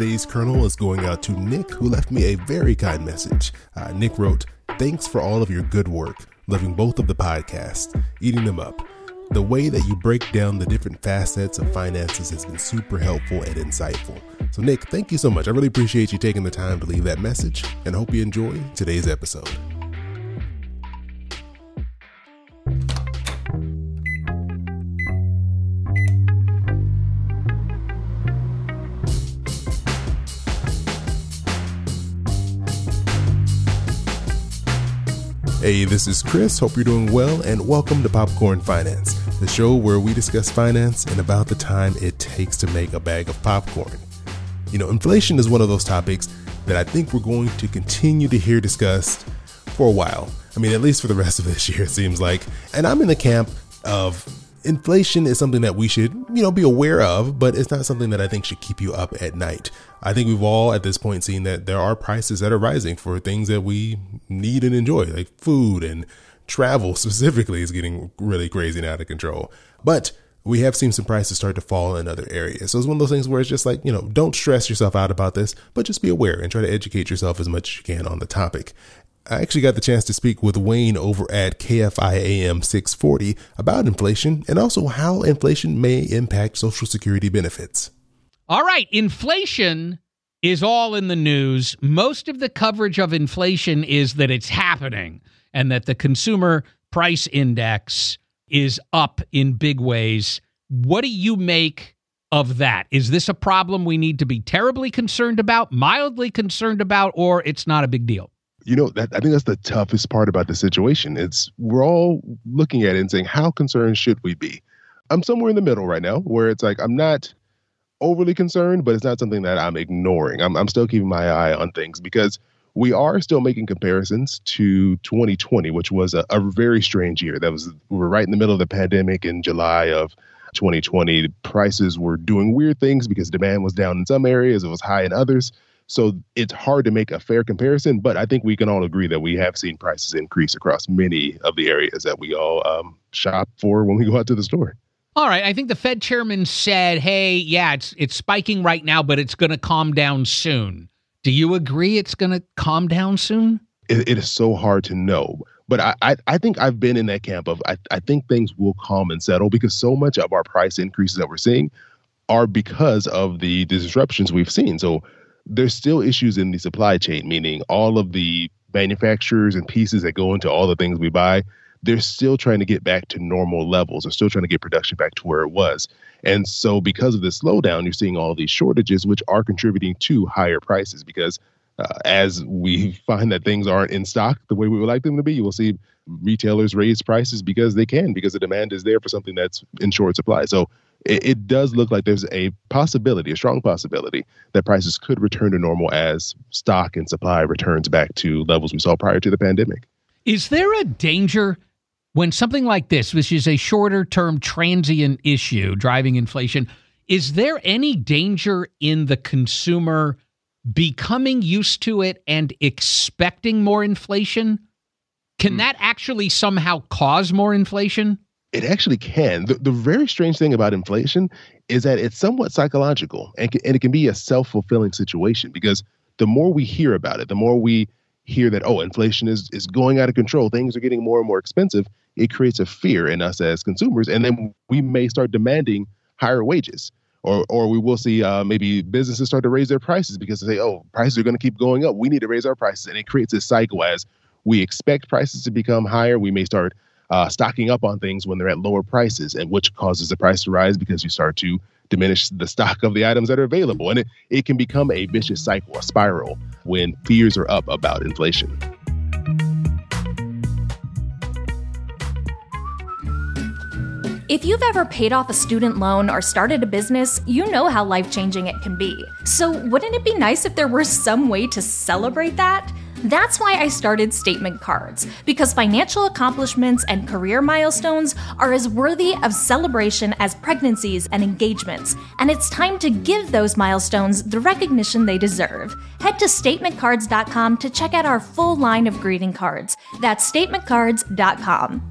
today's kernel is going out to Nick, who left me a very kind message. Uh, Nick wrote, Thanks for all of your good work, loving both of the podcasts, eating them up. The way that you break down the different facets of finances has been super helpful and insightful. So, Nick, thank you so much. I really appreciate you taking the time to leave that message and hope you enjoy today's episode. Hey, this is Chris. Hope you're doing well, and welcome to Popcorn Finance, the show where we discuss finance and about the time it takes to make a bag of popcorn. You know, inflation is one of those topics that I think we're going to continue to hear discussed for a while. I mean, at least for the rest of this year, it seems like. And I'm in the camp of inflation is something that we should, you know, be aware of, but it's not something that I think should keep you up at night. I think we've all at this point seen that there are prices that are rising for things that we need and enjoy, like food and travel specifically is getting really crazy and out of control. But we have seen some prices start to fall in other areas. So it's one of those things where it's just like, you know, don't stress yourself out about this, but just be aware and try to educate yourself as much as you can on the topic. I actually got the chance to speak with Wayne over at KFI AM 640 about inflation and also how inflation may impact Social Security benefits. All right, inflation is all in the news. Most of the coverage of inflation is that it's happening and that the consumer price index is up in big ways. What do you make of that? Is this a problem we need to be terribly concerned about, mildly concerned about, or it's not a big deal? You know, that, I think that's the toughest part about the situation. It's we're all looking at it and saying, how concerned should we be? I'm somewhere in the middle right now where it's like I'm not overly concerned, but it's not something that I'm ignoring. I'm, I'm still keeping my eye on things because we are still making comparisons to 2020, which was a, a very strange year. That was we were right in the middle of the pandemic in July of 2020. Prices were doing weird things because demand was down in some areas, it was high in others. So it's hard to make a fair comparison, but I think we can all agree that we have seen prices increase across many of the areas that we all um, shop for when we go out to the store. All right, I think the Fed chairman said, "Hey, yeah, it's it's spiking right now, but it's going to calm down soon." Do you agree it's going to calm down soon? It, it is so hard to know, but I, I, I think I've been in that camp of I, I think things will calm and settle because so much of our price increases that we're seeing are because of the, the disruptions we've seen. So there's still issues in the supply chain, meaning all of the manufacturers and pieces that go into all the things we buy they're still trying to get back to normal levels. They're still trying to get production back to where it was. And so, because of this slowdown, you're seeing all these shortages, which are contributing to higher prices. Because uh, as we find that things aren't in stock the way we would like them to be, you will see retailers raise prices because they can, because the demand is there for something that's in short supply. So, it, it does look like there's a possibility, a strong possibility, that prices could return to normal as stock and supply returns back to levels we saw prior to the pandemic. Is there a danger when something like this, which is a shorter term transient issue driving inflation, is there any danger in the consumer becoming used to it and expecting more inflation? Can hmm. that actually somehow cause more inflation? It actually can. The, the very strange thing about inflation is that it's somewhat psychological and, and it can be a self fulfilling situation because the more we hear about it, the more we hear that, oh, inflation is, is going out of control, things are getting more and more expensive, it creates a fear in us as consumers, and then we may start demanding higher wages. Or, or we will see uh, maybe businesses start to raise their prices because they say, oh, prices are going to keep going up. We need to raise our prices. And it creates a cycle as we expect prices to become higher. We may start uh, stocking up on things when they're at lower prices, and which causes the price to rise because you start to diminish the stock of the items that are available. And it, it can become a vicious cycle, a spiral, when fears are up about inflation. If you've ever paid off a student loan or started a business, you know how life changing it can be. So, wouldn't it be nice if there were some way to celebrate that? That's why I started statement cards, because financial accomplishments and career milestones are as worthy of celebration as pregnancies and engagements, and it's time to give those milestones the recognition they deserve. Head to statementcards.com to check out our full line of greeting cards. That's statementcards.com.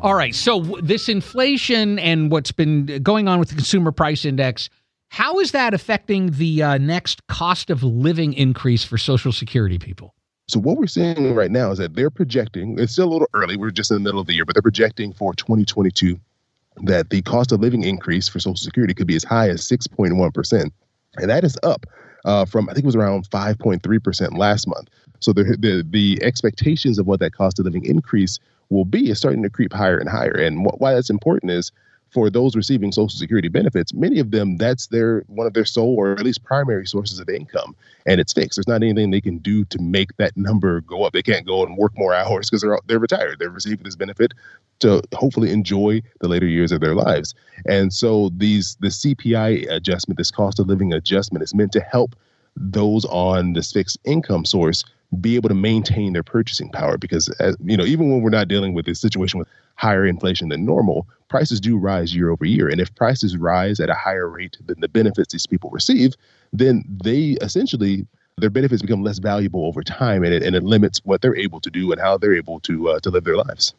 All right. So this inflation and what's been going on with the consumer price index How is that affecting the uh, next cost of living increase for Social Security people? So what we're seeing right now is that they're projecting. It's still a little early. We're just in the middle of the year, but they're projecting for 2022 that the cost of living increase for Social Security could be as high as 6.1 percent, and that is up uh, from I think it was around 5.3 percent last month. So the, the the expectations of what that cost of living increase will be is starting to creep higher and higher. And wh- why that's important is for those receiving Social Security benefits, many of them that's their one of their sole or at least primary sources of income, and it's fixed. There's not anything they can do to make that number go up. They can't go and work more hours because they're they're retired. They're receiving this benefit to hopefully enjoy the later years of their lives. And so these the CPI adjustment, this cost of living adjustment, is meant to help those on this fixed income source be able to maintain their purchasing power because as, you know even when we're not dealing with a situation with higher inflation than normal prices do rise year over year. And if prices rise at a higher rate than the benefits these people receive then they essentially their benefits become less valuable over time and it, and it limits what they're able to do and how they're able to uh, to live their lives.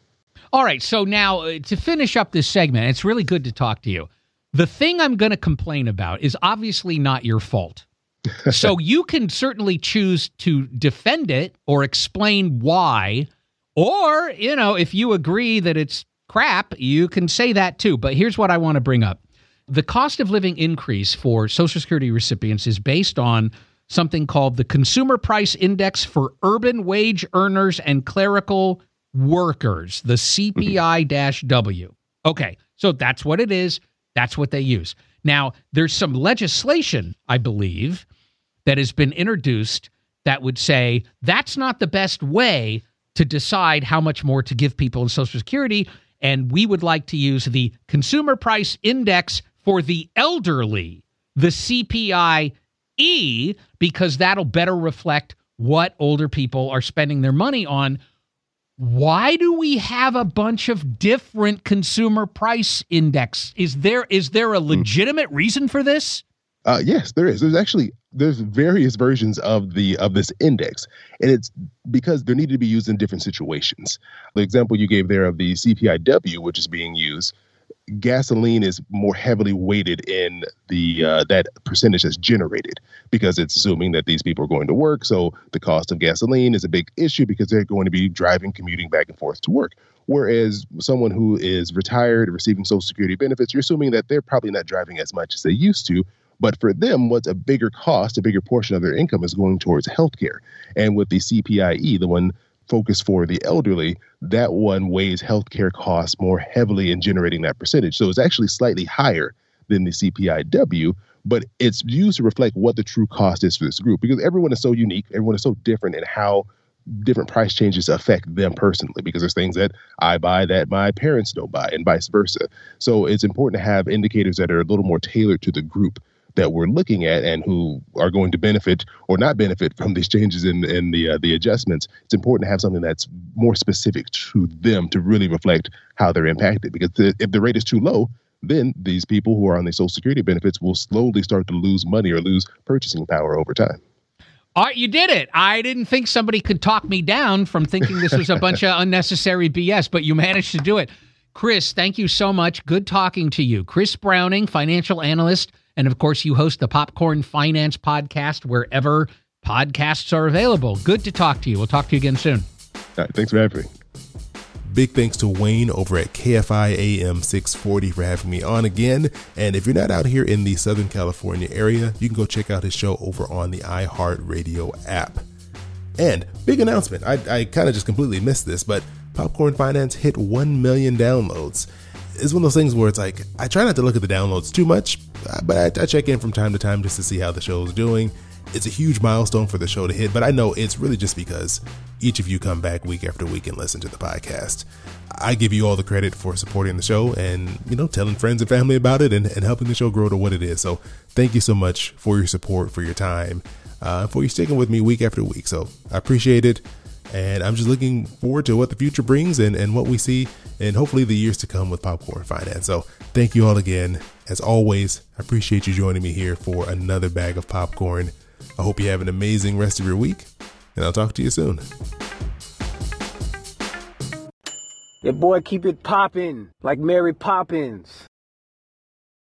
All right. So now uh, to finish up this segment it's really good to talk to you. The thing i'm going to complain about is obviously not your fault so you can certainly choose to defend it or explain why. Or, you know, if you agree that it's crap, you can say that too. But here's what I want to bring up the cost of living increase for Social Security recipients is based on something called the Consumer Price Index for Urban Wage Earners and Clerical Workers, the CPI W. Okay, so that's what it is. That's what they use. Now, there's some legislation, I believe, that has been introduced that would say that's not the best way to decide how much more to give people in Social Security. And we would like to use the Consumer Price Index for the elderly, the CPI E, because that'll better reflect what older people are spending their money on. Why do we have a bunch of different consumer price index? Is there is there a hmm. legitimate reason for this? Uh, yes, there is. There's actually there's various versions of the of this index, and it's because they're needed to be used in different situations. The example you gave there of the CPIW, which is being used, gasoline is more heavily weighted in the uh, that percentage that's generated because it's assuming that these people are going to work. So the cost of gasoline is a big issue because they're going to be driving, commuting back and forth to work. Whereas someone who is retired, receiving Social Security benefits, you're assuming that they're probably not driving as much as they used to, but for them, what's a bigger cost, a bigger portion of their income is going towards healthcare. And with the CPIE, the one focused for the elderly, that one weighs healthcare costs more heavily in generating that percentage. So it's actually slightly higher than the CPIW, but it's used to reflect what the true cost is for this group because everyone is so unique, everyone is so different in how different price changes affect them personally because there's things that I buy that my parents don't buy and vice versa. So it's important to have indicators that are a little more tailored to the group that we're looking at and who are going to benefit or not benefit from these changes in, in the uh, the adjustments, it's important to have something that's more specific to them to really reflect how they're impacted. Because the, if the rate is too low, then these people who are on the Social Security benefits will slowly start to lose money or lose purchasing power over time. All right, you did it. I didn't think somebody could talk me down from thinking this was a bunch of unnecessary BS, but you managed to do it. Chris, thank you so much. Good talking to you. Chris Browning, financial analyst and of course, you host the Popcorn Finance podcast wherever podcasts are available. Good to talk to you. We'll talk to you again soon. thanks for having me. Big thanks to Wayne over at KFI AM 640 for having me on again. And if you're not out here in the Southern California area, you can go check out his show over on the iHeartRadio app. And big announcement I, I kind of just completely missed this, but Popcorn Finance hit 1 million downloads it's one of those things where it's like I try not to look at the downloads too much, but I, I check in from time to time just to see how the show is doing. It's a huge milestone for the show to hit, but I know it's really just because each of you come back week after week and listen to the podcast. I give you all the credit for supporting the show and, you know, telling friends and family about it and, and helping the show grow to what it is. So thank you so much for your support, for your time, uh, for you sticking with me week after week. So I appreciate it. And I'm just looking forward to what the future brings and, and what we see and hopefully the years to come with Popcorn Finance. So thank you all again. As always, I appreciate you joining me here for another bag of popcorn. I hope you have an amazing rest of your week, and I'll talk to you soon. Your boy keep it poppin' like Mary Poppins.